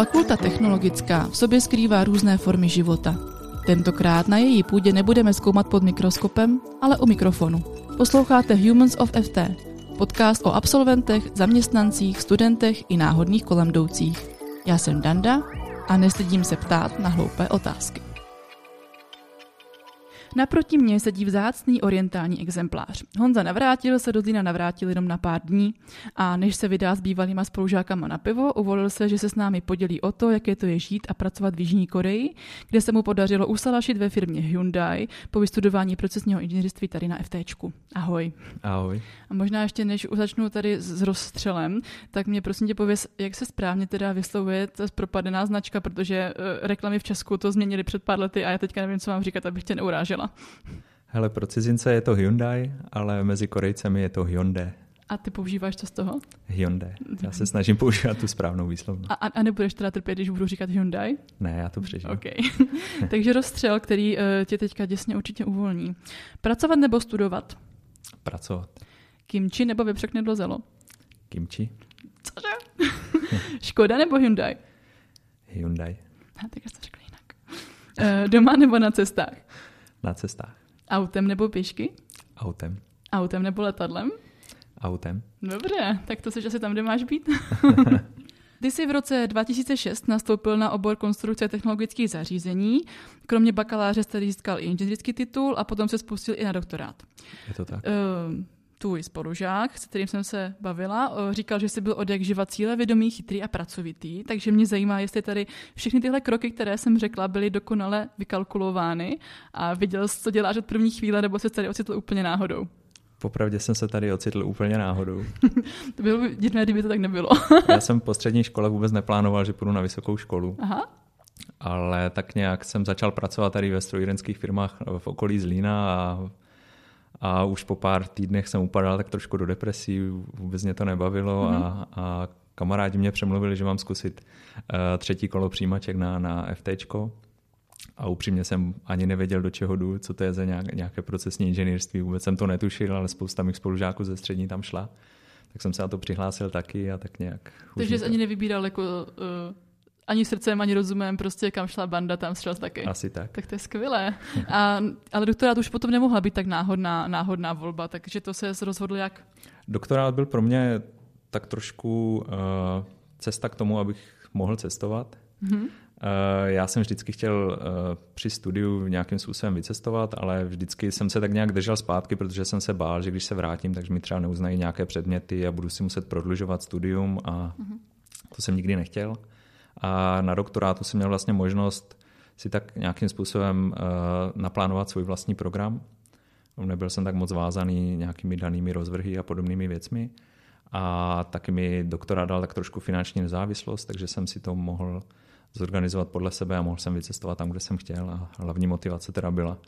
Fakulta technologická v sobě skrývá různé formy života. Tentokrát na její půdě nebudeme zkoumat pod mikroskopem, ale u mikrofonu. Posloucháte Humans of FT, podcast o absolventech, zaměstnancích, studentech i náhodných kolem jdoucích. Já jsem Danda a nestydím se ptát na hloupé otázky. Naproti mně sedí vzácný orientální exemplář. Honza Navrátil se do Zlína navrátil jenom na pár dní a než se vydá s bývalýma spolužákama na pivo, uvolil se, že se s námi podělí o to, jaké to je žít a pracovat v Jižní Koreji, kde se mu podařilo usalašit ve firmě Hyundai po vystudování procesního inženýrství tady na FTčku. Ahoj. Ahoj. A možná ještě než začnu tady s rozstřelem, tak mě prosím tě pověs, jak se správně teda vyslovuje ta propadená značka, protože uh, reklamy v Česku to změnili před pár lety a já teďka nevím, co mám říkat, abych tě neurážela zkusila. Hele, pro cizince je to Hyundai, ale mezi Korejcemi je to Hyundai. A ty používáš to z toho? Hyundai. Já se snažím používat tu správnou výslovnu. A, a nebudeš teda trpět, když budu říkat Hyundai? Ne, já to přežiju. Okay. Takže rozstřel, který uh, tě teďka děsně určitě uvolní. Pracovat nebo studovat? Pracovat. Kimči nebo vepřek nedlozelo? Kimči. Cože? Škoda nebo Hyundai? Hyundai. A tak já to řekl jinak. Uh, doma nebo na cestách? Na cestách. Autem nebo pěšky? Autem. Autem nebo letadlem? Autem. Dobře, tak to jsi asi tam, kde máš být. Ty jsi v roce 2006 nastoupil na obor konstrukce technologických zařízení. Kromě bakaláře jste získal i inženýrský titul a potom se spustil i na doktorát. Je to tak. Uh, tvůj spolužák, s kterým jsem se bavila, říkal, že jsi byl od jak živa cíle vědomý, chytrý a pracovitý, takže mě zajímá, jestli tady všechny tyhle kroky, které jsem řekla, byly dokonale vykalkulovány a viděl jsi, co děláš od první chvíle, nebo se tady ocitl úplně náhodou. Popravdě jsem se tady ocitl úplně náhodou. to bylo divné, kdyby to tak nebylo. Já jsem po střední škole vůbec neplánoval, že půjdu na vysokou školu. Aha. Ale tak nějak jsem začal pracovat tady ve strojírenských firmách v okolí Zlína a a už po pár týdnech jsem upadal tak trošku do depresí, vůbec mě to nebavilo mm-hmm. a, a kamarádi mě přemluvili, že mám zkusit uh, třetí kolo přijímaček na, na FTčko a upřímně jsem ani nevěděl, do čeho jdu, co to je za nějak, nějaké procesní inženýrství, vůbec jsem to netušil, ale spousta mých spolužáků ze střední tam šla, tak jsem se na to přihlásil taky a tak nějak. Takže jsi to... ani nevybíral jako uh ani srdcem, ani rozumem, prostě kam šla banda, tam střel taky. Asi tak. Tak to je skvělé. A, ale doktorát už potom nemohla být tak náhodná, náhodná volba, takže to se rozhodl jak? Doktorát byl pro mě tak trošku uh, cesta k tomu, abych mohl cestovat. Mm-hmm. Já jsem vždycky chtěl uh, při studiu nějakým způsobem vycestovat, ale vždycky jsem se tak nějak držel zpátky, protože jsem se bál, že když se vrátím, takže mi třeba neuznají nějaké předměty a budu si muset prodlužovat studium a mm-hmm. to jsem nikdy nechtěl. A na doktorátu jsem měl vlastně možnost si tak nějakým způsobem uh, naplánovat svůj vlastní program. Nebyl jsem tak moc vázaný nějakými danými rozvrhy a podobnými věcmi. A taky mi doktorát dal tak trošku finanční nezávislost, takže jsem si to mohl zorganizovat podle sebe a mohl jsem vycestovat tam, kde jsem chtěl. A hlavní motivace teda byla,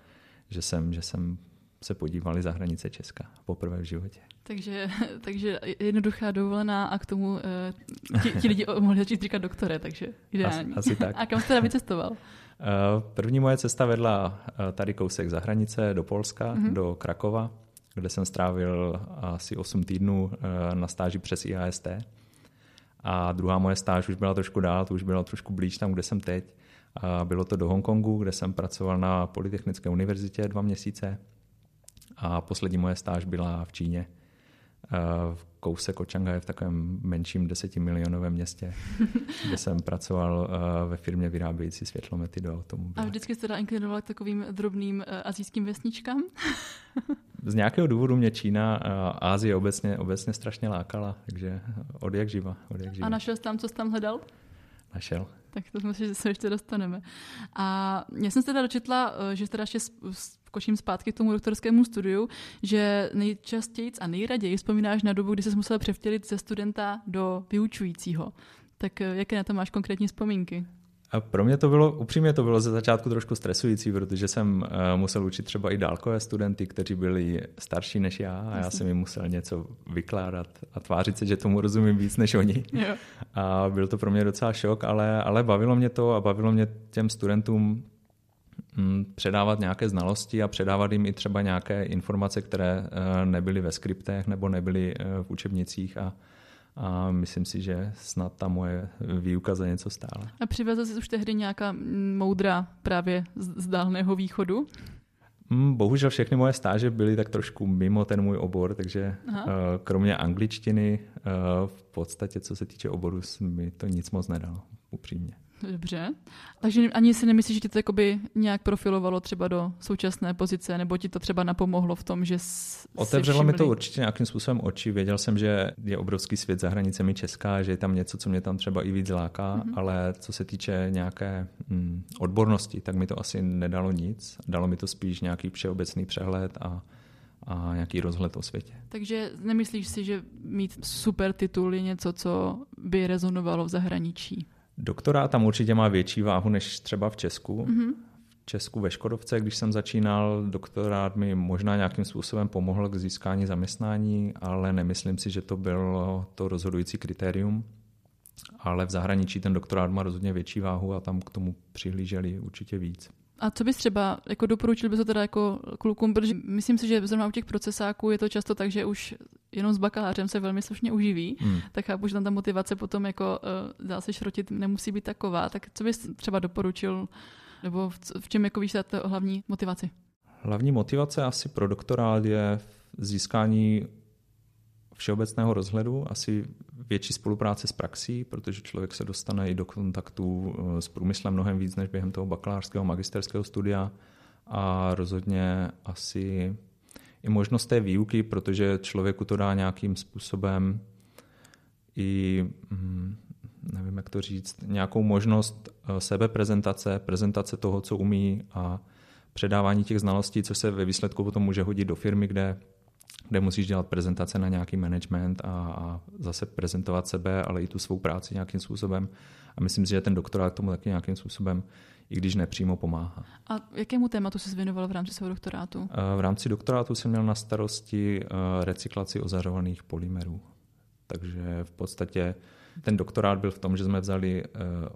že jsem, že jsem se podívali za hranice Česka poprvé v životě. Takže, takže jednoduchá dovolená a k tomu uh, ti, ti lidi mohli začít říkat doktore, takže ideální. Asi, asi tak. A kam jste teda vycestoval? Uh, první moje cesta vedla uh, tady kousek za hranice do Polska, mm-hmm. do Krakova, kde jsem strávil asi 8 týdnů uh, na stáži přes IAST. A druhá moje stáž už byla trošku dál, to už bylo trošku blíž tam, kde jsem teď. A bylo to do Hongkongu, kde jsem pracoval na Polytechnické univerzitě dva měsíce. A poslední moje stáž byla v Číně, kousek od Šanghaje v takovém menším desetimilionovém městě, kde jsem pracoval ve firmě vyrábějící světlomety do automobilů. A vždycky jste teda inklinoval k takovým drobným azijským vesničkám? Z nějakého důvodu mě Čína a Ázie obecně, obecně strašně lákala, takže od jak živa. Od jak živa. A našel jsi tam, co jsi tam hledal? Našel. Tak to myslím, že se ještě dostaneme. A já jsem se teda dočetla, že teda ještě skočím zpátky k tomu doktorskému studiu, že nejčastěji a nejraději vzpomínáš na dobu, kdy jsi musel převtělit ze studenta do vyučujícího. Tak eh, jaké na to máš konkrétní vzpomínky? A pro mě to bylo, upřímně to bylo ze začátku trošku stresující, protože jsem uh, musel učit třeba i dálkové studenty, kteří byli starší než já a já jsem jim musel něco vykládat a tvářit se, že tomu rozumím víc než oni. Jo. A byl to pro mě docela šok, ale, ale bavilo mě to a bavilo mě těm studentům předávat nějaké znalosti a předávat jim i třeba nějaké informace, které eh, nebyly ve skriptech nebo nebyly eh, v učebnicích a, a myslím si, že snad ta moje výuka za něco stála. A přivezl jsi už tehdy nějaká moudra právě z dálného východu? Mm, bohužel všechny moje stáže byly tak trošku mimo ten můj obor, takže Aha. Eh, kromě angličtiny v podstatě, co se týče oboru, mi to nic moc nedalo, upřímně. Dobře. Takže ani si nemyslíš, že ti to jakoby nějak profilovalo třeba do současné pozice, nebo ti to třeba napomohlo v tom, že Otevřelo mi to určitě nějakým způsobem oči. Věděl jsem, že je obrovský svět za hranicemi Česká, že je tam něco, co mě tam třeba i víc láká, mm-hmm. ale co se týče nějaké mm, odbornosti, tak mi to asi nedalo nic. Dalo mi to spíš nějaký všeobecný přehled a a nějaký rozhled o světě. Takže nemyslíš si, že mít super titul je něco, co by rezonovalo v zahraničí? Doktorát tam určitě má větší váhu než třeba v Česku. Mm-hmm. V Česku ve Škodovce, když jsem začínal, doktorát mi možná nějakým způsobem pomohl k získání zaměstnání, ale nemyslím si, že to bylo to rozhodující kritérium. Ale v zahraničí ten doktorát má rozhodně větší váhu a tam k tomu přihlíželi určitě víc. A co bys třeba jako doporučil bys to teda jako klukům, protože myslím si, že zrovna u těch procesáků je to často tak, že už jenom s bakalářem se velmi slušně uživí, hmm. tak chápu, že tam ta motivace potom jako uh, dá se šrotit, nemusí být taková. Tak co bys třeba doporučil, nebo v, v čem jako víš hlavní motivaci? Hlavní motivace asi pro doktorát je získání všeobecného rozhledu, asi větší spolupráce s praxí, protože člověk se dostane i do kontaktu eh, s průmyslem mnohem víc než během toho bakalářského, magisterského studia a rozhodně asi i možnost té výuky, protože člověku to dá nějakým způsobem i, hm, nevím jak to říct, nějakou možnost eh, sebeprezentace, prezentace toho, co umí a předávání těch znalostí, co se ve výsledku potom může hodit do firmy, kde kde musíš dělat prezentace na nějaký management a, a zase prezentovat sebe, ale i tu svou práci nějakým způsobem. A myslím si, že ten doktorát tomu taky nějakým způsobem, i když nepřímo pomáhá. A jakému tématu se věnoval v rámci svého doktorátu? V rámci doktorátu jsem měl na starosti recyklaci ozařovaných polymerů. Takže v podstatě ten doktorát byl v tom, že jsme vzali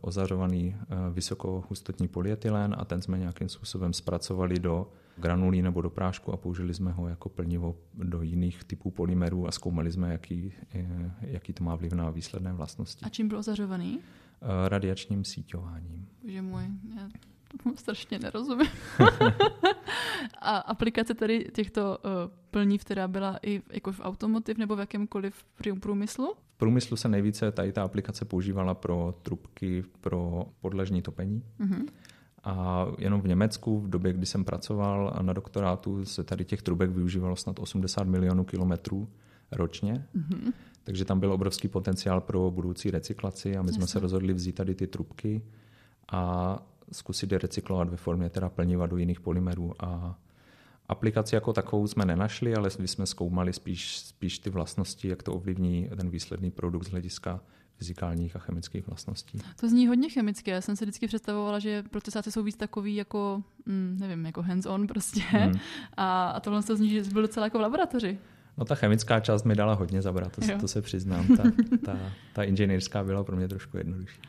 ozařovaný vysokohustotní polyetylen a ten jsme nějakým způsobem zpracovali do granulí nebo do prášku a použili jsme ho jako plnivo do jiných typů polymerů a zkoumali jsme, jaký, eh, jaký to má vliv na výsledné vlastnosti. A čím byl ozařovaný? Eh, radiačním síťováním. Že můj, já tomu strašně nerozumím. a aplikace tady těchto uh, plniv, která byla i jako v automotiv nebo v jakémkoliv průmyslu? V průmyslu se nejvíce tady ta aplikace používala pro trubky pro podlažní topení. Uh-huh. A jenom v Německu v době, kdy jsem pracoval na doktorátu, se tady těch trubek využívalo snad 80 milionů kilometrů ročně. Mm-hmm. Takže tam byl obrovský potenciál pro budoucí recyklaci a my Jasně. jsme se rozhodli vzít tady ty trubky a zkusit je recyklovat ve formě teda plniva do jiných polymerů. A aplikaci jako takovou jsme nenašli, ale my jsme zkoumali spíš, spíš ty vlastnosti, jak to ovlivní ten výsledný produkt z hlediska fyzikálních a chemických vlastností. To zní hodně chemické. Já jsem si vždycky představovala, že procesáci jsou víc takový jako, mm, nevím, jako hands-on prostě. Mm. A, a tohle to zní, že byl docela jako v laboratoři. No ta chemická část mi dala hodně zabrat, to, to se přiznám. Ta, ta, ta inženýrská byla pro mě trošku jednodušší.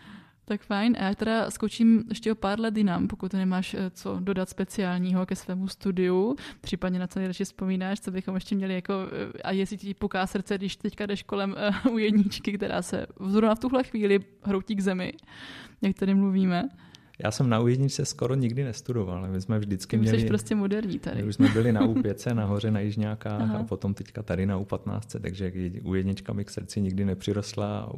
Tak fajn. A já teda skočím ještě o pár let jinam, pokud nemáš eh, co dodat speciálního ke svému studiu, případně na co nejradši vzpomínáš, co bychom ještě měli jako, eh, a jestli ti puká srdce, když teďka jdeš kolem uh, u jedničky, která se zrovna v tuhle chvíli hroutí k zemi, jak tady mluvíme. Já jsem na se skoro nikdy nestudoval. My jsme vždycky Ty měli... Jsi prostě moderní tady. My už jsme byli na U5 nahoře na Jižňákách Aha. a potom teďka tady na U15, takže u jednička mi k srdci nikdy nepřirostla.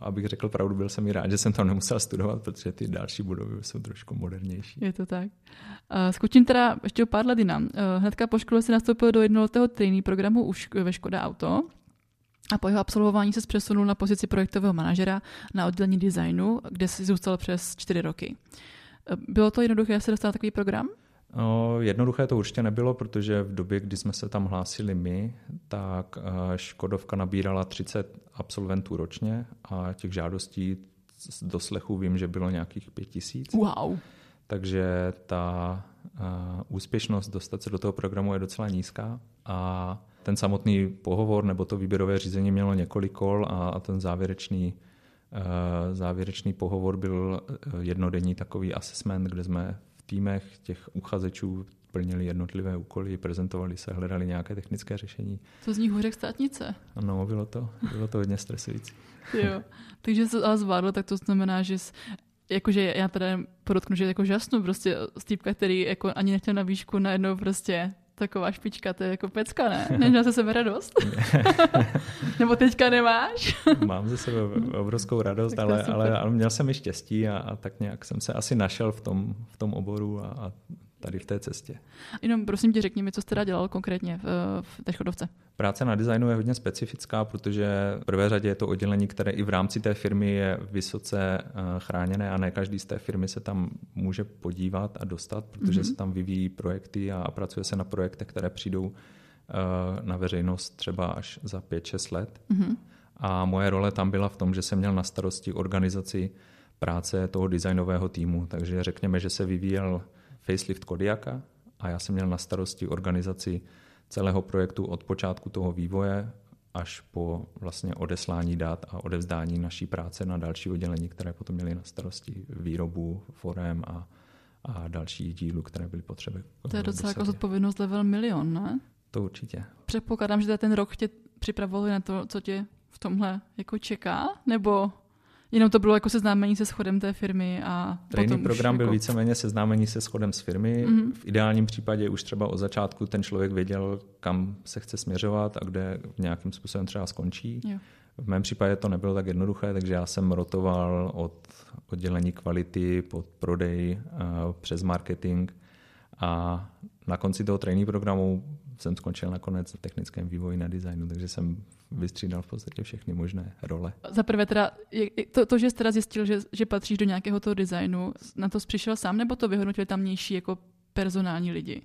A abych řekl pravdu, byl jsem i rád, že jsem tam nemusel studovat, protože ty další budovy jsou trošku modernější. Je to tak. Skočím teda ještě o pár let jinam. Hnedka po škole si nastoupil do jednoletého trainee programu už ve Škoda Auto a po jeho absolvování se přesunul na pozici projektového manažera na oddělení designu, kde si zůstal přes čtyři roky. Bylo to jednoduché se dostat takový program? No, jednoduché to určitě nebylo, protože v době, kdy jsme se tam hlásili my, tak eh, Škodovka nabírala 30 absolventů ročně a těch žádostí z doslechu vím, že bylo nějakých pět tisíc. Wow. Takže ta uh, úspěšnost dostat se do toho programu je docela nízká a ten samotný pohovor nebo to výběrové řízení mělo několik kol a, a ten závěrečný, uh, závěrečný pohovor byl jednodenní takový assessment, kde jsme v týmech těch uchazečů plnili jednotlivé úkoly, prezentovali se, hledali nějaké technické řešení. To z nich hůře státnice. Ano, bylo to, bylo to hodně stresující. jo, takže se ale zvládl, tak to znamená, že jsi, jakože já teda podotknu, že jako žasnu prostě z týpka, který jako ani nechtěl na výšku, najednou prostě taková špička, to je jako pecka, ne? Neměl ze sebe radost? Nebo teďka nemáš? Mám ze sebe obrovskou radost, ale, ale, ale měl jsem i štěstí a, a tak nějak jsem se asi našel v tom, v tom oboru a, a tady v té cestě. Jenom prosím tě, řekni mi, co jste teda dělal konkrétně v, v té chodovce. Práce na designu je hodně specifická, protože v prvé řadě je to oddělení, které i v rámci té firmy je vysoce eh, chráněné a ne každý z té firmy se tam může podívat a dostat, protože mm-hmm. se tam vyvíjí projekty a pracuje se na projektech, které přijdou eh, na veřejnost třeba až za 5-6 let. Mm-hmm. A moje role tam byla v tom, že jsem měl na starosti organizaci práce toho designového týmu. Takže řekněme, že se vyvíjel facelift Kodiaka a já jsem měl na starosti organizaci celého projektu od počátku toho vývoje až po vlastně odeslání dat a odevzdání naší práce na další oddělení, které potom měly na starosti výrobu, forem a, a další dílů, které byly potřeby. To je docela jako zodpovědnost level milion, ne? To určitě. Předpokládám, že ten rok tě připravovali na to, co tě v tomhle jako čeká, nebo Jenom to bylo jako seznámení se schodem té firmy a Training program jako... byl víceméně seznámení se schodem z firmy. Mm-hmm. V ideálním případě už třeba od začátku ten člověk věděl, kam se chce směřovat a kde v nějakým způsobem třeba skončí. Jo. V mém případě to nebylo tak jednoduché, takže já jsem rotoval od oddělení kvality pod prodej přes marketing a na konci toho training programu jsem skončil nakonec v technickém vývoji na designu, takže jsem vystřídal v podstatě všechny možné role. Za prvé teda, to, to že jsi teda zjistil, že, že patříš do nějakého toho designu, na to jsi přišel sám, nebo to vyhodnotili tamnější jako personální lidi?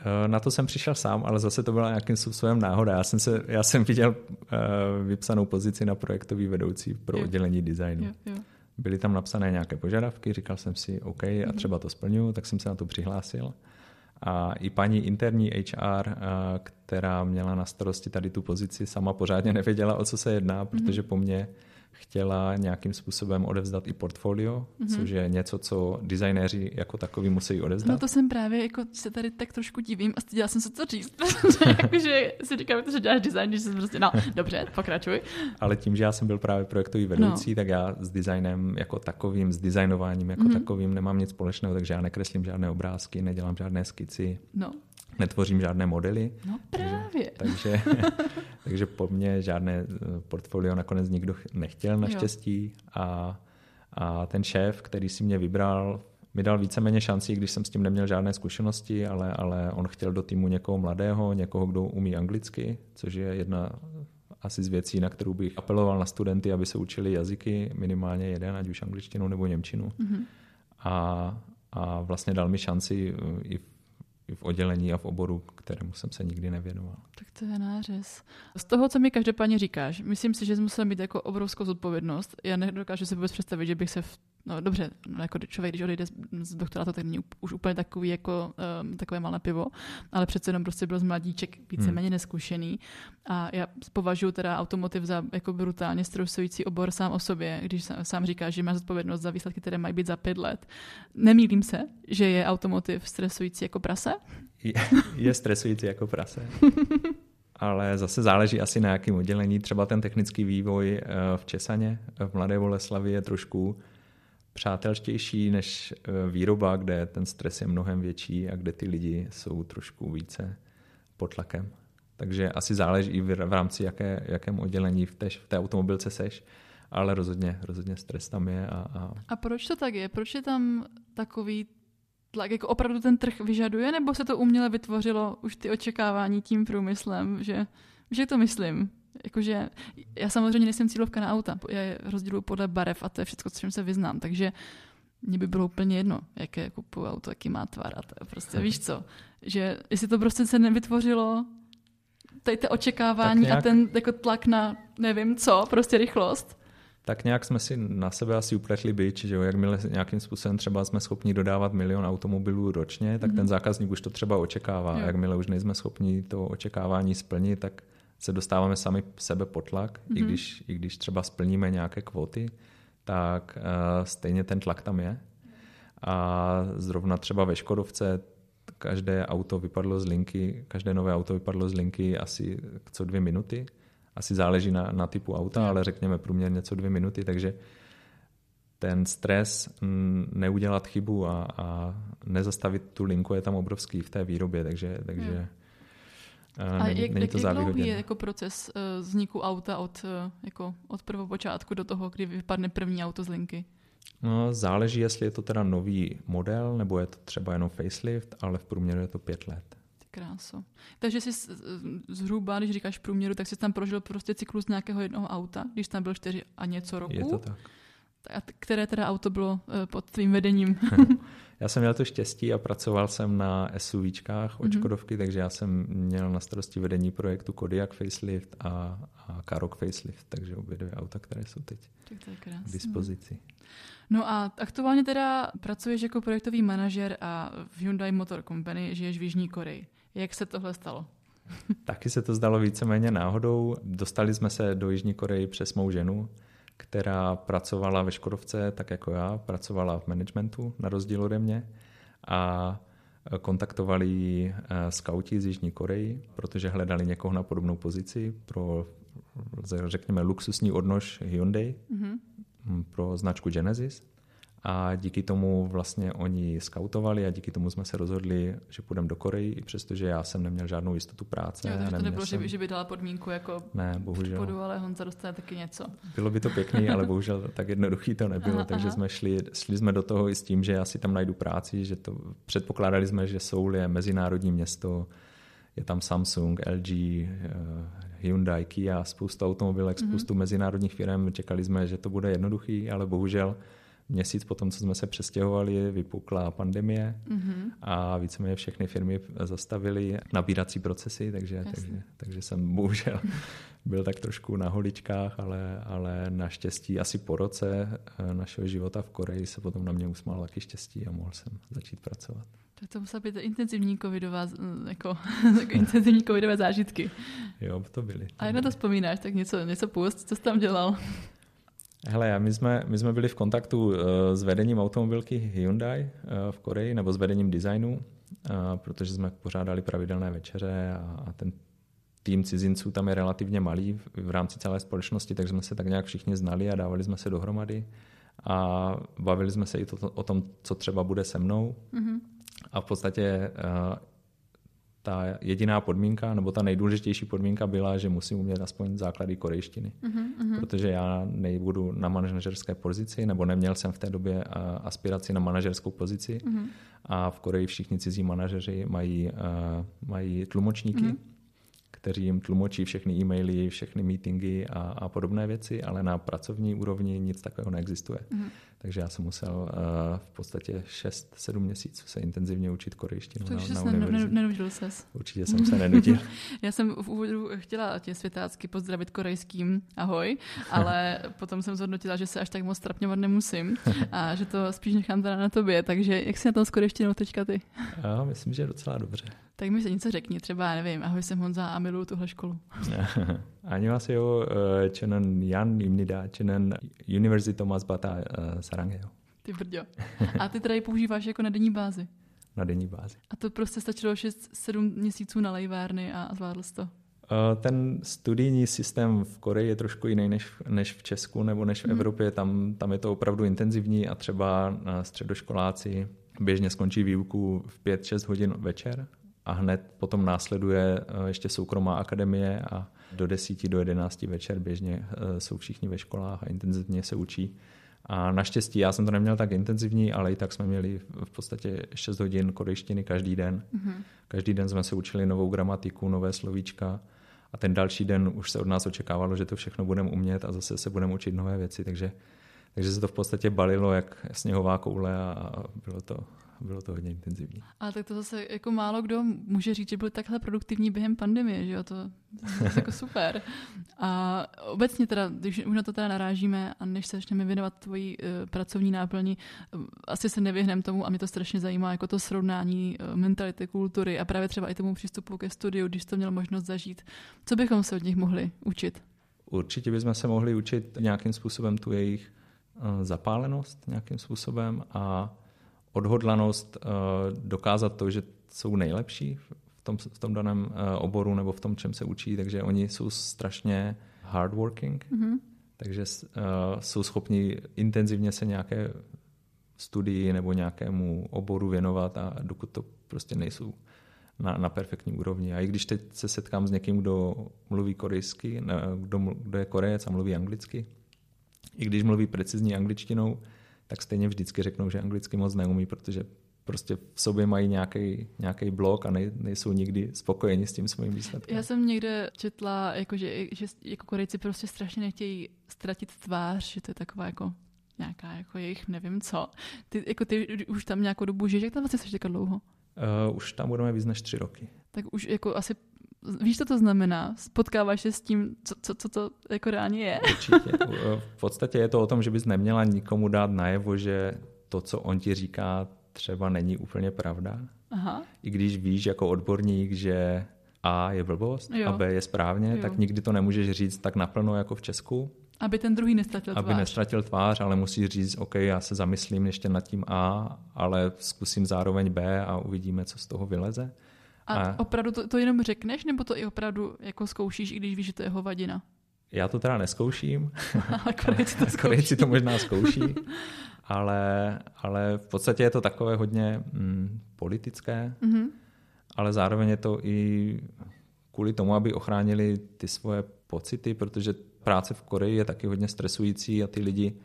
Eh, na to jsem přišel sám, ale zase to byla nějakým způsobem náhoda. Já jsem, se, já jsem viděl uh, vypsanou pozici na projektový vedoucí pro jo. oddělení designu. Jo, jo. Byly tam napsané nějaké požadavky, říkal jsem si OK a mhm. třeba to splňuju, tak jsem se na to přihlásil. A i paní interní HR, která měla na starosti tady tu pozici, sama pořádně nevěděla, o co se jedná, mhm. protože po mně chtěla nějakým způsobem odevzdat i portfolio, mm-hmm. což je něco, co designéři jako takový musí odevzdat. No to jsem právě, jako se tady tak trošku divím a styděla jsem se to říct, jakože si říkám, že děláš design, že jsem prostě, no dobře, pokračuj. Ale tím, že já jsem byl právě projektový vedoucí, no. tak já s designem jako takovým, s designováním jako mm-hmm. takovým nemám nic společného, takže já nekreslím žádné obrázky, nedělám žádné skici. No netvořím žádné modely. No právě. Takže, takže po mně žádné eh, portfolio nakonec nikdo nechtěl naštěstí a, a ten šéf, který si mě vybral, mi dal víceméně šanci, když jsem s tím neměl žádné zkušenosti, ale, ale on chtěl do týmu někoho mladého, někoho, kdo umí anglicky, což je jedna asi z věcí, na kterou bych apeloval na studenty, aby se učili jazyky, minimálně jeden, ať už angličtinu nebo němčinu. Mm-hmm. A, a vlastně dal mi šanci eh, i v oddělení a v oboru, kterému jsem se nikdy nevěnoval. Tak to je nářez. Z toho, co mi každopádně říkáš, myslím si, že jsi musel mít jako obrovskou zodpovědnost. Já nedokážu si vůbec představit, že bych se v no dobře, no jako člověk, když odejde z doktorátu, tak není už úplně takový jako um, takové malé pivo, ale přece jenom prostě byl z mladíček víceméně hmm. neskušený a já považuji teda automotiv za jako brutálně stresující obor sám o sobě, když sám, sám říká, že má zodpovědnost za výsledky, které mají být za pět let. Nemýlím se, že je automotiv stresující jako prase? Je, je stresující jako prase. ale zase záleží asi na jakém oddělení. Třeba ten technický vývoj eh, v Česaně, v Mladé Boleslavi je trošku přátelštější než eh, výroba, kde ten stres je mnohem větší a kde ty lidi jsou trošku více pod tlakem. Takže asi záleží i v rámci jaké, jakém oddělení v té, v té automobilce seš, ale rozhodně, rozhodně stres tam je. A, a... a proč to tak je? Proč je tam takový tlak? Jako opravdu ten trh vyžaduje, nebo se to uměle vytvořilo už ty očekávání tím průmyslem? Že, že to myslím? Jakože já samozřejmě nejsem cílovka na auta, já je rozděluji podle barev a to je všechno, čím se vyznám, takže mně by bylo úplně jedno, jaké kupuju auto, jaký má tvar a to je prostě, víš co, že jestli to prostě se nevytvořilo, tady to očekávání nějak, a ten jako tlak na nevím co, prostě rychlost. Tak nějak jsme si na sebe asi upletli byč, že jo, jakmile nějakým způsobem třeba jsme schopni dodávat milion automobilů ročně, tak mm-hmm. ten zákazník už to třeba očekává. Jo. Jakmile už nejsme schopni to očekávání splnit, tak se dostáváme sami sebe pod tlak, mm-hmm. i, mhm. když, i když třeba splníme nějaké kvóty, tak uh, stejně ten tlak tam je. A zrovna třeba ve Škodovce každé auto vypadlo z linky, každé nové auto vypadlo z linky asi co dvě minuty. Asi záleží na, na typu auta, ale řekněme průměrně co dvě minuty, takže ten stres neudělat chybu a, a nezastavit tu linku je tam obrovský v té výrobě, takže, takže a není, jak, není to jak dlouhý je jako proces uh, vzniku auta od, uh, jako od prvopočátku do toho, kdy vypadne první auto z linky? No, záleží, jestli je to teda nový model, nebo je to třeba jenom facelift, ale v průměru je to pět let. Kráso. Takže jsi zhruba, když říkáš průměru, tak jsi tam prožil prostě cyklus nějakého jednoho auta, když tam byl čtyři a něco roku. Je to tak. A které teda auto bylo pod tvým vedením? já jsem měl to štěstí a pracoval jsem na SUVčkách od mm-hmm. Škodovky, takže já jsem měl na starosti vedení projektu Kodiaq Facelift a, a Karok Facelift, takže obě dvě auta, které jsou teď tak to je krásný. k dispozici. No a aktuálně teda pracuješ jako projektový manažer a v Hyundai Motor Company žiješ v Jižní Koreji. Jak se tohle stalo? Taky se to zdalo víceméně náhodou. Dostali jsme se do Jižní Koreji přes mou ženu, která pracovala ve Škodovce, tak jako já, pracovala v managementu, na rozdíl ode mě. A kontaktovali eh, skauti z Jižní Koreji, protože hledali někoho na podobnou pozici pro, řekněme, luxusní odnož Hyundai mm-hmm. pro značku Genesis. A díky tomu vlastně oni skautovali a díky tomu jsme se rozhodli, že půjdeme do Koreji, přestože já jsem neměl žádnou jistotu práce. Jo, takže to nebylo, jsem... že by dala podmínku jako ne, bohužel. podu, ale Honza dostane taky něco. Bylo by to pěkný, ale bohužel tak jednoduchý to nebylo, aha, takže aha. jsme šli, šli jsme do toho i s tím, že já si tam najdu práci, že to předpokládali jsme, že Seoul je mezinárodní město, je tam Samsung, LG, eh, Hyundai, Kia, spoustu automobilek, mm-hmm. spoustu mezinárodních firm. Čekali jsme, že to bude jednoduchý, ale bohužel měsíc po tom, co jsme se přestěhovali, vypukla pandemie mm-hmm. a víceméně všechny firmy zastavily nabírací procesy, takže, takže, takže jsem bohužel byl tak trošku na holičkách, ale, ale naštěstí asi po roce eh, našeho života v Koreji se potom na mě usmál taky štěstí a mohl jsem začít pracovat. Tak to musela být intenzivní covidová, jako, jako intenzivní covidové zážitky. Jo, to byly. A jak na to vzpomínáš, tak něco, něco pust, co jsi tam dělal? Hele, my jsme, my jsme byli v kontaktu eh, s vedením automobilky Hyundai eh, v Koreji, nebo s vedením designu, eh, protože jsme pořádali pravidelné večeře a ten tým cizinců tam je relativně malý v rámci celé společnosti, takže jsme se tak nějak všichni znali a dávali jsme se dohromady a bavili jsme se i to, o tom, co třeba bude se mnou. Mm-hmm. A v podstatě ta jediná podmínka, nebo ta nejdůležitější podmínka byla, že musím umět aspoň základy korejštiny. Uh-huh, Protože já nebudu na manažerské pozici, nebo neměl jsem v té době aspiraci na manažerskou pozici. Uh-huh. A v Koreji všichni cizí manažeři mají, uh, mají tlumočníky. Uh-huh kteří jim tlumočí všechny e-maily, všechny meetingy a, a podobné věci, ale na pracovní úrovni nic takového neexistuje. Mm-hmm. Takže já jsem musel uh, v podstatě 6-7 měsíců se intenzivně učit korejštinu Takže na, na univerzitě. nenudil ses. Určitě jsem se nenudil. já jsem v úvodu chtěla tě světácky pozdravit korejským ahoj, ale potom jsem zhodnotila, že se až tak moc trapňovat nemusím a že to spíš nechám teda na tobě. Takže jak si na tom s korejštinou teďka ty? Já myslím, že docela dobře. Tak mi se něco řekni, třeba, nevím, ahoj, jsem Honza a miluju tuhle školu. 안녕하세요. 저는 Jan입니다. 저는 Univerzity Thomas Bata 사랑해 요. Ty brďo. A ty tady používáš jako na denní bázi? Na denní bázi. A to prostě stačilo 6-7 měsíců na lejvárny a zvládl jsi to? Ten studijní systém v Koreji je trošku jiný než, než v Česku nebo než v hmm. Evropě. Tam, tam je to opravdu intenzivní a třeba středoškoláci běžně skončí výuku v 5-6 hodin večer a hned potom následuje eh, ještě soukromá akademie a do 10, do 11 večer běžně eh, jsou všichni ve školách a intenzivně se učí. A naštěstí já jsem to neměl tak intenzivní, ale i tak jsme měli v podstatě 6 hodin korejštiny každý den. Mm-hmm. Každý den jsme se učili novou gramatiku, nové slovíčka a ten další den už se od nás očekávalo, že to všechno budeme umět a zase se budeme učit nové věci, takže, takže se to v podstatě balilo jak sněhová koule a bylo to, bylo to hodně intenzivní. A tak to zase jako málo kdo může říct, že byl takhle produktivní během pandemie, že jo, to, je jako super. A obecně teda, když už na to teda narážíme a než se začneme věnovat tvojí uh, pracovní náplni, uh, asi se nevyhneme tomu a mě to strašně zajímá, jako to srovnání uh, mentality, kultury a právě třeba i tomu přístupu ke studiu, když to měl možnost zažít. Co bychom se od nich mohli učit? Určitě bychom se mohli učit nějakým způsobem tu jejich zapálenost nějakým způsobem a odhodlanost uh, dokázat to, že jsou nejlepší v tom, v tom daném uh, oboru nebo v tom, čem se učí, takže oni jsou strašně hardworking, mm-hmm. takže uh, jsou schopni intenzivně se nějaké studii nebo nějakému oboru věnovat a dokud to prostě nejsou na, na perfektní úrovni. A i když teď se setkám s někým, kdo mluví korejsky, kdo, kdo je korejec a mluví anglicky, i když mluví precizní angličtinou, tak stejně vždycky řeknou, že anglicky moc neumí, protože prostě v sobě mají nějaký, nějaký blok a nej, nejsou nikdy spokojeni s tím svým výsledkem. Já jsem někde četla, jako, že, že jako Korejci prostě strašně nechtějí ztratit tvář, že to je taková jako nějaká jako jejich nevím co. Ty, jako ty už tam nějakou dobu žiješ, jak tam vlastně jsi dlouho? Uh, už tam budeme víc než tři roky. Tak už jako asi Víš, co to znamená? Spotkáváš se s tím, co, co, co to jako reálně je? Určitě. V podstatě je to o tom, že bys neměla nikomu dát najevo, že to, co on ti říká, třeba není úplně pravda. Aha. I když víš jako odborník, že A je blbost jo. a B je správně, jo. tak nikdy to nemůžeš říct tak naplno jako v Česku. Aby ten druhý nestratil tvář. Aby nestratil tvář, ale musí říct, OK, já se zamyslím ještě nad tím A, ale zkusím zároveň B a uvidíme, co z toho vyleze. A, a opravdu to, to jenom řekneš, nebo to i opravdu jako zkoušíš, i když víš, že to je hovadina? Já to teda neskouším. Korejci to, Korejci to možná zkouší. ale, ale v podstatě je to takové hodně mm, politické, mm-hmm. ale zároveň je to i kvůli tomu, aby ochránili ty svoje pocity, protože práce v Koreji je taky hodně stresující a ty lidi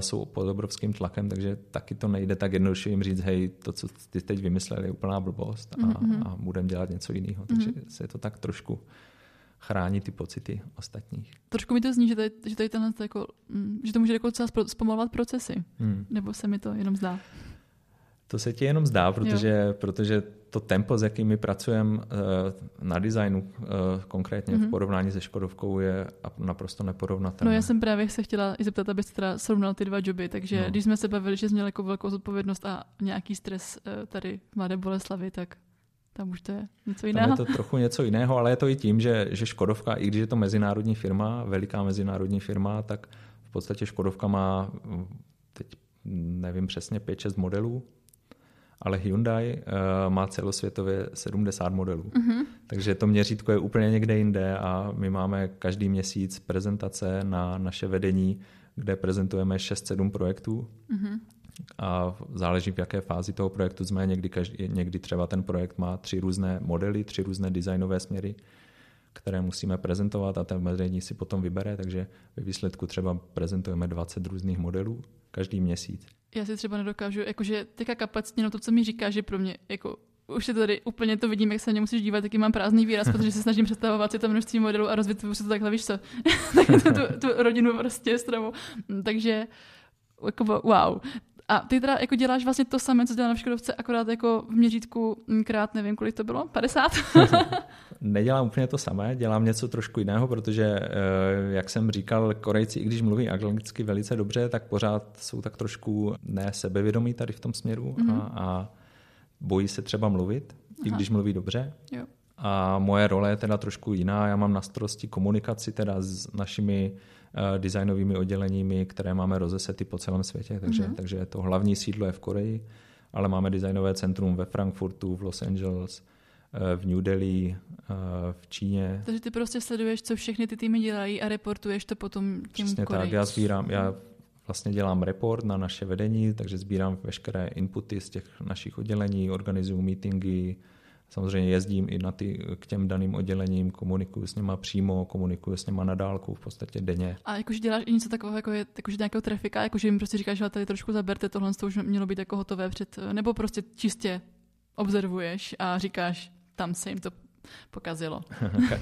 jsou pod obrovským tlakem, takže taky to nejde tak jednoduše jim říct, hej, to, co ty teď vymysleli, je úplná blbost a, mm-hmm. a budeme dělat něco jiného. Takže mm-hmm. se to tak trošku chrání ty pocity ostatních. Trošku mi to zní, že tady, že tady tenhle, jako, mm, že to může jako třeba zpomalovat procesy. Hmm. Nebo se mi to jenom zdá? To se ti jenom zdá, protože, protože to tempo, s jakým my pracujeme eh, na designu, eh, konkrétně mm-hmm. v mhm. porovnání se Škodovkou, je naprosto neporovnatelné. No já jsem právě se chtěla i zeptat, abyste teda srovnal ty dva joby, takže no. když jsme se bavili, že jsi měl jako velkou zodpovědnost a nějaký stres eh, tady v Mladé Boleslavi, tak tam už to je něco jiného. Tam je to trochu něco jiného, ale je to i tím, že, že Škodovka, i když je to mezinárodní firma, veliká mezinárodní firma, tak v podstatě Škodovka má teď nevím přesně 5-6 modelů, ale Hyundai uh, má celosvětově 70 modelů. Uh-huh. Takže to měřítko je úplně někde jinde a my máme každý měsíc prezentace na naše vedení, kde prezentujeme 6-7 projektů. Uh-huh a záleží v jaké fázi toho projektu jsme. Někdy, každý, někdy třeba ten projekt má tři různé modely, tři různé designové směry, které musíme prezentovat a ten vedení si potom vybere, takže ve výsledku třeba prezentujeme 20 různých modelů každý měsíc. Já si třeba nedokážu, jakože teďka kapacitně, no to, co mi říká, že pro mě jako už se tady úplně to vidím, jak se mě musíš dívat, jaký mám prázdný výraz, protože se snažím představovat si to množství modelů a rozvětvuju si to takhle, víš co, tak tu, tu rodinu prostě stravu. Takže jako wow. A ty teda jako děláš vlastně to samé, co dělá na Škodovce, akorát jako v měřítku krát, nevím, kolik to bylo, 50? Nedělám úplně to samé, dělám něco trošku jiného, protože, eh, jak jsem říkal, Korejci, i když mluví anglicky velice dobře, tak pořád jsou tak trošku ne sebevědomí tady v tom směru mm-hmm. a, mhm. a bojí se třeba mluvit, Aha. i když mluví dobře. Jo. A moje role je teda trošku jiná. Já mám na starosti komunikaci teda s našimi designovými odděleními, které máme rozesety po celém světě. Takže, mm-hmm. takže to hlavní sídlo je v Koreji, ale máme designové centrum ve Frankfurtu, v Los Angeles, uh, v New Delhi, uh, v Číně. Takže ty prostě sleduješ, co všechny ty týmy dělají a reportuješ to potom těm Přesně tak, já sbírám, já vlastně dělám report na naše vedení, takže sbírám veškeré inputy z těch našich oddělení, organizuju meetingy, Samozřejmě jezdím i na ty, k těm daným oddělením, komunikuju s nima přímo, komunikuju s nima na dálku v podstatě denně. A jakože děláš i něco takového, jako je, jakože nějakého trafika, jakože jim prostě říkáš, že tady trošku zaberte, tohle to už mělo být jako hotové před, nebo prostě čistě observuješ a říkáš, tam se jim to pokazilo.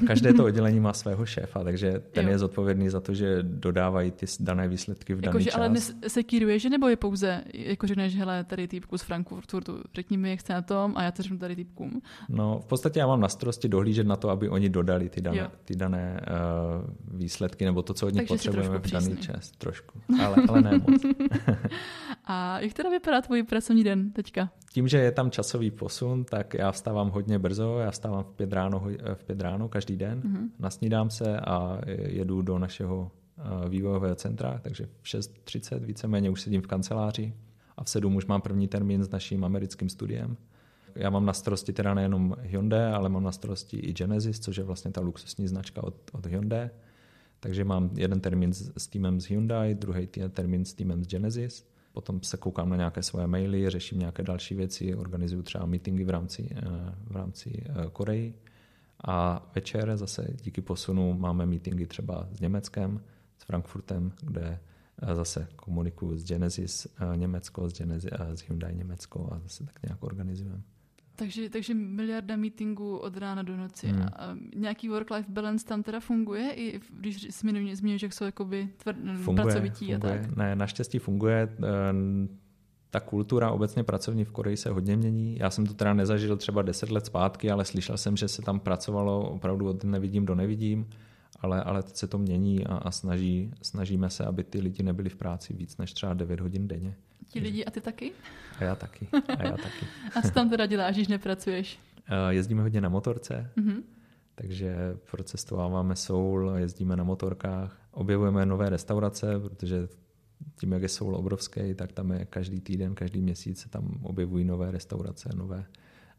Každé to oddělení má svého šéfa, takže ten jo. je zodpovědný za to, že dodávají ty dané výsledky v daný jako, čas. Ale nesekíruje, že nebo je pouze, jako řekneš, hele, tady týpku z Frankfurtu, řekni mi, jak chce na tom a já to řeknu tady týpkům. No, v podstatě já mám na starosti dohlížet na to, aby oni dodali ty dané, ty dané uh, výsledky nebo to, co od nich potřebujeme v daný čas. Trošku, ale, ale ne moc. a jak teda vypadá tvůj pracovní den teďka? Tím, že je tam časový posun, tak já vstávám hodně brzo, já vstávám v pět ráno, v pět ráno každý den, mm-hmm. nasnídám se a jedu do našeho vývojového centra, takže v 6.30 víceméně už sedím v kanceláři a v sedm už mám první termín s naším americkým studiem. Já mám na starosti teda nejenom Hyundai, ale mám na starosti i Genesis, což je vlastně ta luxusní značka od, od Hyundai. Takže mám jeden termín s, s týmem z Hyundai, druhý termín s týmem z Genesis. Potom se koukám na nějaké svoje maily, řeším nějaké další věci, organizuju třeba meetingy v rámci, eh, v rámci eh, Koreji. A večer zase díky posunu máme meetingy třeba s Německem, s Frankfurtem, kde eh, zase komunikuju s Genesis Německo, s, Genesis, s Hyundai Německo a zase tak nějak organizujeme. Takže, takže miliarda meetingů od rána do noci. Hmm. A nějaký work-life balance tam teda funguje, i když mi zmiňuješ, že jsou jakoby tvr, funguje, pracovití funguje. a tak? Ne, naštěstí funguje. Ta kultura obecně pracovní v Koreji se hodně mění. Já jsem to teda nezažil třeba deset let zpátky, ale slyšel jsem, že se tam pracovalo opravdu od nevidím do nevidím, ale, ale teď se to mění a, a snaží, snažíme se, aby ty lidi nebyli v práci víc než třeba 9 hodin denně. Ti lidi a ty taky? A já taky. A já taky. a co tam teda děláš, když nepracuješ? Eh, jezdíme hodně na motorce, mm-hmm. takže procestováváme Soul, jezdíme na motorkách, objevujeme nové restaurace, protože tím, jak je Soul obrovský, tak tam je každý týden, každý měsíc se tam objevují nové restaurace, nové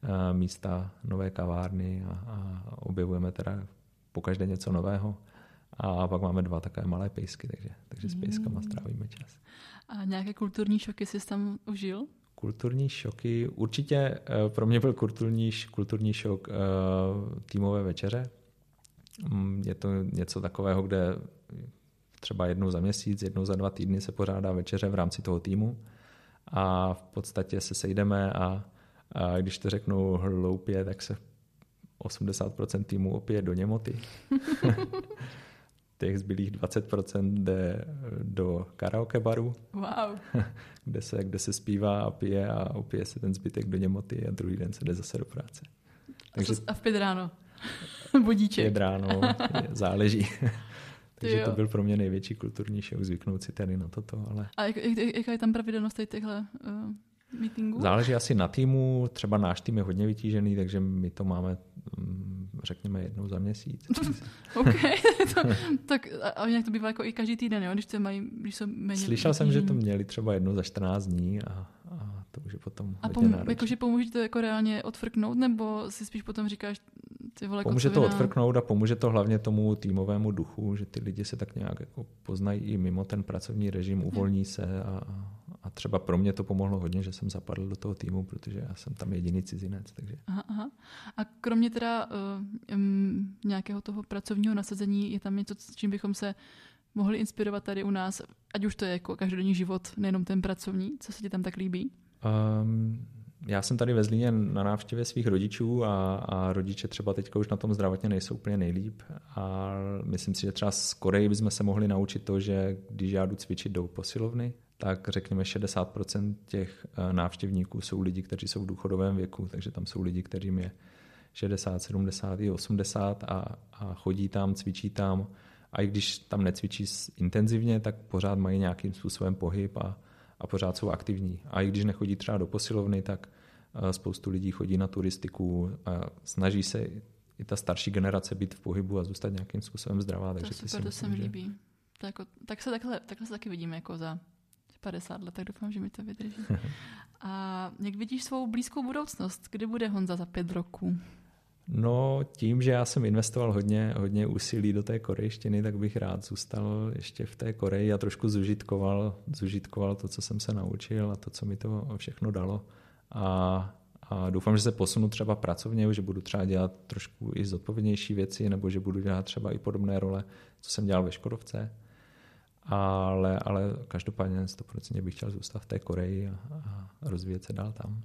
uh, místa, nové kavárny a, a objevujeme teda pokaždé něco nového. A pak máme dva takové malé pejsky, takže, takže s pejskama mm. strávíme čas. A nějaké kulturní šoky jsi tam užil? Kulturní šoky, určitě eh, pro mě byl kulturní, kulturní šok eh, týmové večeře. Mm, je to něco takového, kde třeba jednou za měsíc, jednou za dva týdny se pořádá večeře v rámci toho týmu a v podstatě se sejdeme a, a když to řeknu hloupě, tak se 80% týmu opět do němoty. těch zbylých 20% jde do karaoke baru, wow. kde, se, kde se zpívá a pije a opije se ten zbytek do němoty a druhý den se jde zase do práce. Takže, a v pět ráno? Budíček. Pět ráno, záleží. Takže to byl pro mě největší kulturní šok, zvyknout si tady na toto. Ale... A jak, jak, jaká je tam pravidelnost těchto uh, meetingů? Záleží asi na týmu, třeba náš tým je hodně vytížený, takže my to máme um, řekněme jednou za měsíc. OK, to, tak a jinak to bývá jako i každý týden, jo? když to mají, když jsou méně Slyšel jsem, že to měli třeba jednou za 14 dní a, a to už je potom A pom, jakože pomůže to jako reálně odfrknout, nebo si spíš potom říkáš, ty vole, Pomůže to odfrknout a pomůže to hlavně tomu týmovému duchu, že ty lidi se tak nějak jako poznají i mimo ten pracovní režim, uvolní se a, a třeba pro mě to pomohlo hodně, že jsem zapadl do toho týmu, protože já jsem tam jediný cizinec. Takže... Aha, aha. A kromě teda uh, um, nějakého toho pracovního nasazení, je tam něco, s čím bychom se mohli inspirovat tady u nás, ať už to je jako každodenní život, nejenom ten pracovní, co se ti tam tak líbí? Um, já jsem tady ve Zlíně na návštěvě svých rodičů a, a rodiče třeba teďka už na tom zdravotně nejsou úplně nejlíp. A myslím si, že třeba z Koreji bychom se mohli naučit to, že když já jdu cvičit do posilovny, tak řekněme 60% těch eh, návštěvníků jsou lidi, kteří jsou v důchodovém věku, takže tam jsou lidi, kterým je 60, 70 i 80 a, a chodí tam, cvičí tam a i když tam necvičí intenzivně, tak pořád mají nějakým způsobem pohyb a, a pořád jsou aktivní. A i když nechodí třeba do posilovny, tak eh, spoustu lidí chodí na turistiku a snaží se i ta starší generace být v pohybu a zůstat nějakým způsobem zdravá. Takže to super, si to se mi líbí. Tak, jako, tak, se takhle, takhle se taky vidíme jako za 50 let, tak doufám, že mi to vydrží. A jak vidíš svou blízkou budoucnost? Kdy bude Honza za pět roků? No tím, že já jsem investoval hodně, hodně úsilí do té korejštiny, tak bych rád zůstal ještě v té Koreji a trošku zužitkoval, zužitkoval to, co jsem se naučil a to, co mi to všechno dalo. A, a doufám, že se posunu třeba pracovně, že budu třeba dělat trošku i zodpovědnější věci, nebo že budu dělat třeba i podobné role, co jsem dělal ve Škodovce. Ale, ale každopádně 100% bych chtěl zůstat v té Koreji a, a rozvíjet se dál tam.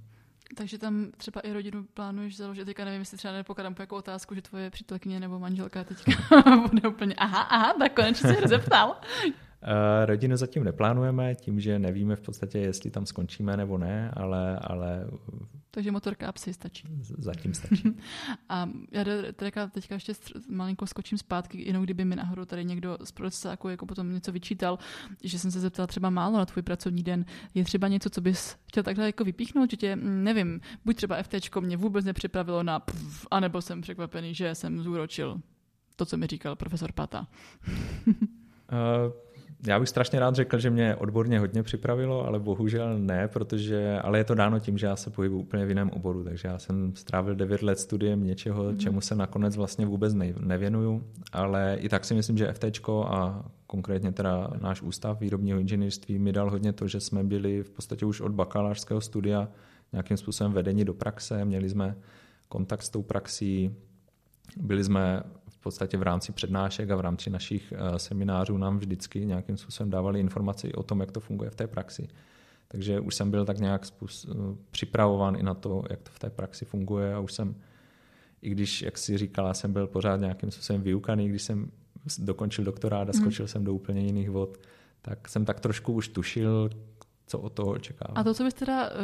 Takže tam třeba i rodinu plánuješ založit. Teďka nevím, jestli třeba nepokladám jako otázku, že tvoje přítelkyně nebo manželka teďka bude úplně aha, aha, tak konečně se zeptal. Uh, rodinu zatím neplánujeme, tím, že nevíme v podstatě, jestli tam skončíme nebo ne, ale... ale Takže motorka a psy stačí. Zatím stačí. a já teďka, teďka ještě malinko skočím zpátky, jenom kdyby mi nahoru tady někdo z procesáku jako potom něco vyčítal, že jsem se zeptal třeba málo na tvůj pracovní den. Je třeba něco, co bys chtěl takhle jako vypíchnout, že tě, mm, nevím, buď třeba FT mě vůbec nepřipravilo na pff, anebo jsem překvapený, že jsem zúročil to, co mi říkal profesor Pata. uh já bych strašně rád řekl, že mě odborně hodně připravilo, ale bohužel ne, protože, ale je to dáno tím, že já se pohybuji úplně v jiném oboru, takže já jsem strávil 9 let studiem něčeho, mm-hmm. čemu se nakonec vlastně vůbec nevěnuju, ale i tak si myslím, že FT a konkrétně teda náš ústav výrobního inženýrství mi dal hodně to, že jsme byli v podstatě už od bakalářského studia nějakým způsobem vedení do praxe, měli jsme kontakt s tou praxí, byli jsme podstatě v rámci přednášek a v rámci našich eh, seminářů nám vždycky nějakým způsobem dávali informaci o tom, jak to funguje v té praxi. Takže už jsem byl tak nějak způsob, eh, připravován i na to, jak to v té praxi funguje a už jsem, i když, jak si říkala, jsem byl pořád nějakým způsobem vyukaný, když jsem dokončil doktorát a mhm. skočil mm. jsem do úplně jiných vod, tak jsem tak trošku už tušil, co od toho očekávám. A to, co bys teda uh,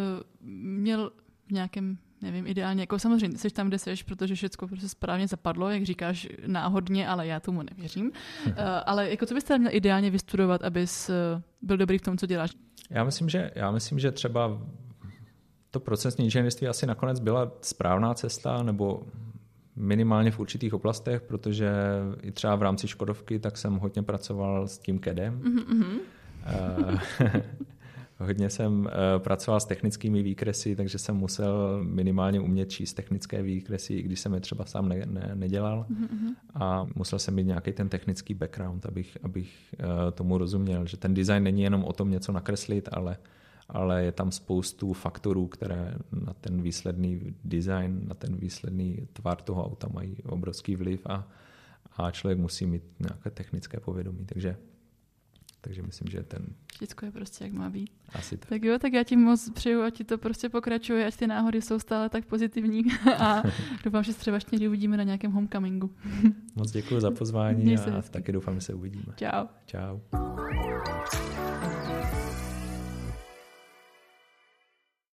měl v nějakém nevím, ideálně, jako samozřejmě jsi tam, kde jsi, protože všechno prostě správně zapadlo, jak říkáš, náhodně, ale já tomu nevěřím. uh, ale jako co bys měl ideálně vystudovat, abys uh, byl dobrý v tom, co děláš? Já myslím, že, já myslím, že třeba to procesní inženýrství asi nakonec byla správná cesta, nebo minimálně v určitých oblastech, protože i třeba v rámci Škodovky, tak jsem hodně pracoval s tím KEDem. Mm-hmm. Hodně jsem uh, pracoval s technickými výkresy, takže jsem musel minimálně umět číst technické výkresy, i když jsem je třeba sám ne, ne, nedělal. Mm-hmm. A musel jsem mít nějaký ten technický background, abych, abych uh, tomu rozuměl, že ten design není jenom o tom něco nakreslit, ale, ale je tam spoustu faktorů, které na ten výsledný design, na ten výsledný tvar toho auta mají obrovský vliv a, a člověk musí mít nějaké technické povědomí. Takže takže myslím, že ten... Všechno je prostě jak má být. Asi tak. tak jo, tak já ti moc přeju, ať ti to prostě pokračuje, ať ty náhody jsou stále tak pozitivní a doufám, že se třeba ještě někdy uvidíme na nějakém homecomingu. moc děkuji za pozvání a taky doufám, že se uvidíme. Čau. Čau.